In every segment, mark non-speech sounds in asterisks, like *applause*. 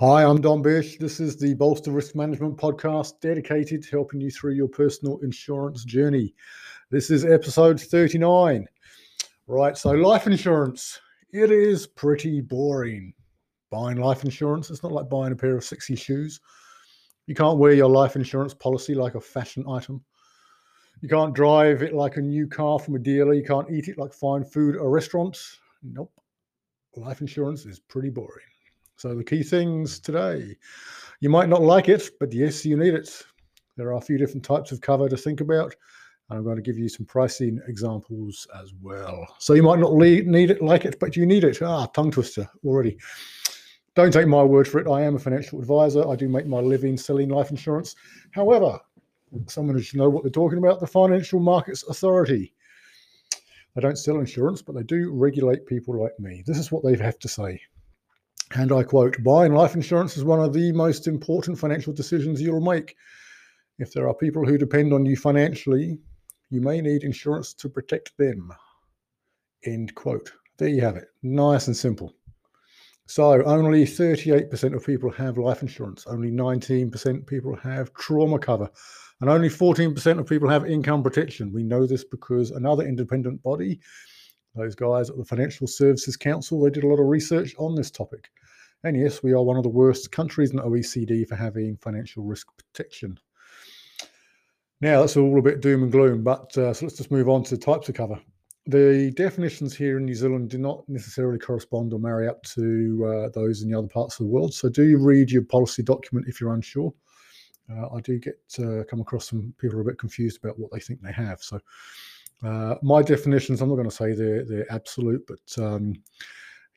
Hi, I'm Don Bish. This is the Bolster Risk Management podcast dedicated to helping you through your personal insurance journey. This is episode 39. Right, so life insurance, it is pretty boring. Buying life insurance, it's not like buying a pair of sexy shoes. You can't wear your life insurance policy like a fashion item. You can't drive it like a new car from a dealer. You can't eat it like fine food at a restaurant. Nope. Life insurance is pretty boring. So, the key things today you might not like it, but yes, you need it. There are a few different types of cover to think about. And I'm going to give you some pricing examples as well. So, you might not need it, like it, but you need it. Ah, tongue twister already. Don't take my word for it. I am a financial advisor. I do make my living selling life insurance. However, someone should know what they're talking about the Financial Markets Authority. They don't sell insurance, but they do regulate people like me. This is what they have to say. And I quote Buying life insurance is one of the most important financial decisions you'll make. If there are people who depend on you financially, you may need insurance to protect them. End quote. There you have it. Nice and simple. So, only 38% of people have life insurance, only 19% people have trauma cover, and only 14% of people have income protection. We know this because another independent body, those guys at the Financial Services Council, they did a lot of research on this topic. And yes, we are one of the worst countries in the OECD for having financial risk protection. Now, that's all a bit doom and gloom, but uh, so let's just move on to types of cover. The definitions here in New Zealand do not necessarily correspond or marry up to uh, those in the other parts of the world. So, do read your policy document if you're unsure? Uh, I do get uh, come across some people are a bit confused about what they think they have. So, uh, my definitions, I'm not going to say they're, they're absolute, but um,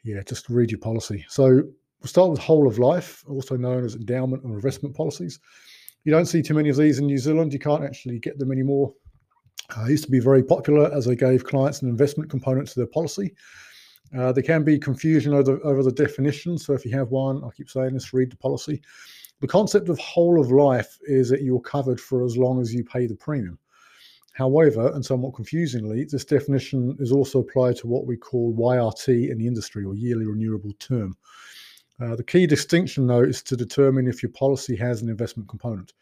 yeah, just read your policy. So, We'll start with whole of life, also known as endowment or investment policies. You don't see too many of these in New Zealand. You can't actually get them anymore. Uh, used to be very popular as they gave clients an investment component to their policy. Uh, there can be confusion over, over the definition. So if you have one, I keep saying this, read the policy. The concept of whole of life is that you're covered for as long as you pay the premium. However, and somewhat confusingly, this definition is also applied to what we call YRT in the industry or yearly renewable term. Uh, the key distinction, though, is to determine if your policy has an investment component.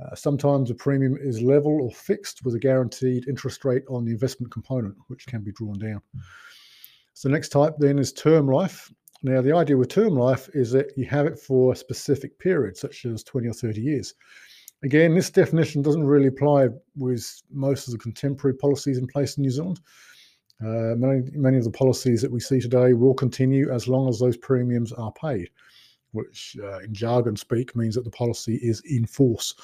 Uh, sometimes a premium is level or fixed with a guaranteed interest rate on the investment component, which can be drawn down. So, the next type then is term life. Now, the idea with term life is that you have it for a specific period, such as 20 or 30 years. Again, this definition doesn't really apply with most of the contemporary policies in place in New Zealand. Uh, many, many of the policies that we see today will continue as long as those premiums are paid, which uh, in jargon speak means that the policy is in force.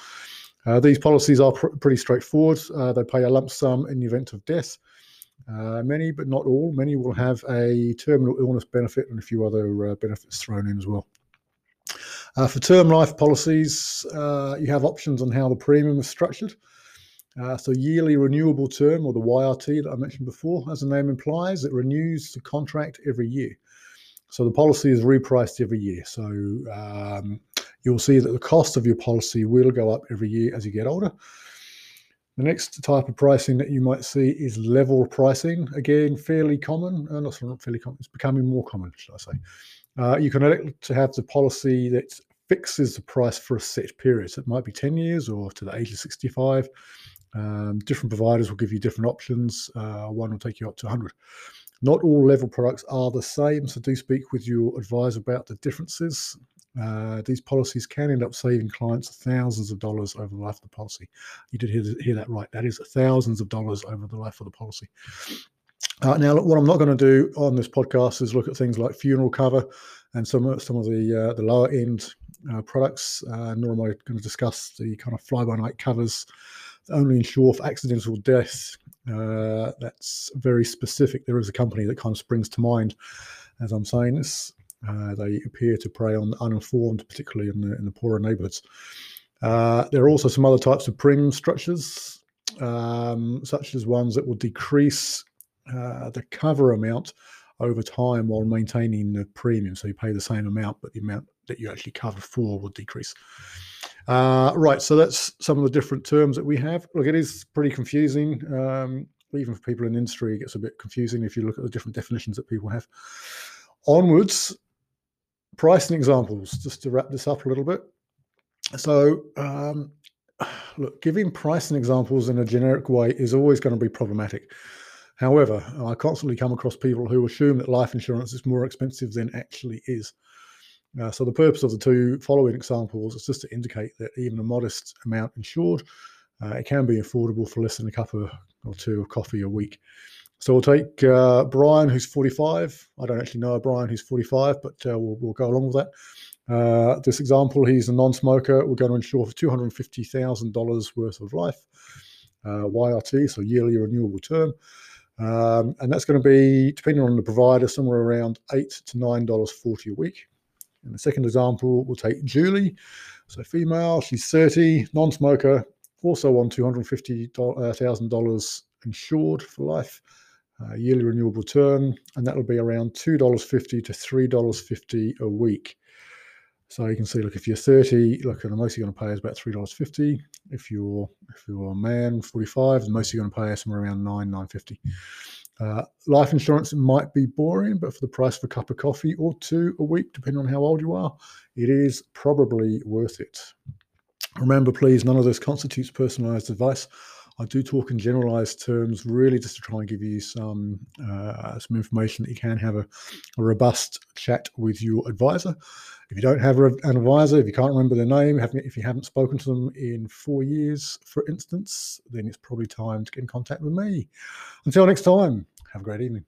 Uh, these policies are pr- pretty straightforward. Uh, they pay a lump sum in the event of death. Uh, many, but not all, many will have a terminal illness benefit and a few other uh, benefits thrown in as well. For term life policies, you have options on how the premium is structured. Uh, so yearly renewable term, or the YRT that I mentioned before, as the name implies, it renews the contract every year. So the policy is repriced every year. So um, you'll see that the cost of your policy will go up every year as you get older. The next type of pricing that you might see is level pricing. Again, fairly common. Uh, not, not fairly common. It's becoming more common, should I say. Uh, you can elect to have the policy that fixes the price for a set period. So it might be 10 years or to the age of 65. Um, different providers will give you different options. Uh, one will take you up to 100. Not all level products are the same, so do speak with your advisor about the differences. Uh, these policies can end up saving clients thousands of dollars over the life of the policy. You did hear, hear that right. That is thousands of dollars over the life of the policy. Uh, now, look, what I'm not going to do on this podcast is look at things like funeral cover and some some of the uh, the lower end uh, products. Uh, nor am I going to discuss the kind of fly by night covers that only insure for accidental death. Uh, that's very specific. There is a company that kind of springs to mind as I'm saying this. Uh, they appear to prey on the uninformed, particularly in the, in the poorer neighbourhoods. Uh, there are also some other types of premium structures, um, such as ones that will decrease the cover amount over time while maintaining the premium. So you pay the same amount, but the amount that you actually cover for will decrease. Uh, right, so that's some of the different terms that we have. Look, it is pretty confusing. Um, even for people in industry, it gets a bit confusing if you look at the different definitions that people have. Onwards, pricing examples, just to wrap this up a little bit. So, um, *sighs* look, giving pricing examples in a generic way is always going to be problematic. However, I constantly come across people who assume that life insurance is more expensive than actually is. Uh, so the purpose of the two following examples is just to indicate that even a modest amount insured, uh, it can be affordable for less than a cup of, or two of coffee a week. So we'll take uh, Brian, who's 45. I don't actually know a Brian who's 45, but uh, we'll, we'll, go along with that. Uh, this example, he's a non-smoker. We're going to insure for $250,000 worth of life, uh, YRT, so yearly renewable term. Um, and that's going to be, depending on the provider, somewhere around eight to $9.40 a week. In the second example, we'll take Julie. So female, she's 30, non-smoker, also on $250,000 insured for life, uh, yearly renewable term, and that will be around $2.50 to $3.50 a week. So you can see, look, if you're 30, look, the most you're going to pay is about $3.50. If you're if you're a man, 45, the most you're going to pay is somewhere around nine, 9.50. Uh, life insurance might be boring, but for the price of a cup of coffee or two a week, depending on how old you are, it is probably worth it. Remember, please, none of this constitutes personalized advice. I do talk in generalized terms, really just to try and give you some uh, some information that you can have a, a, robust chat with your advisor. If you don't have an advisor, if you can't remember their name, if you haven't spoken to them in four years, for instance, then it's probably time to get in contact with me. Until next time, have a great evening.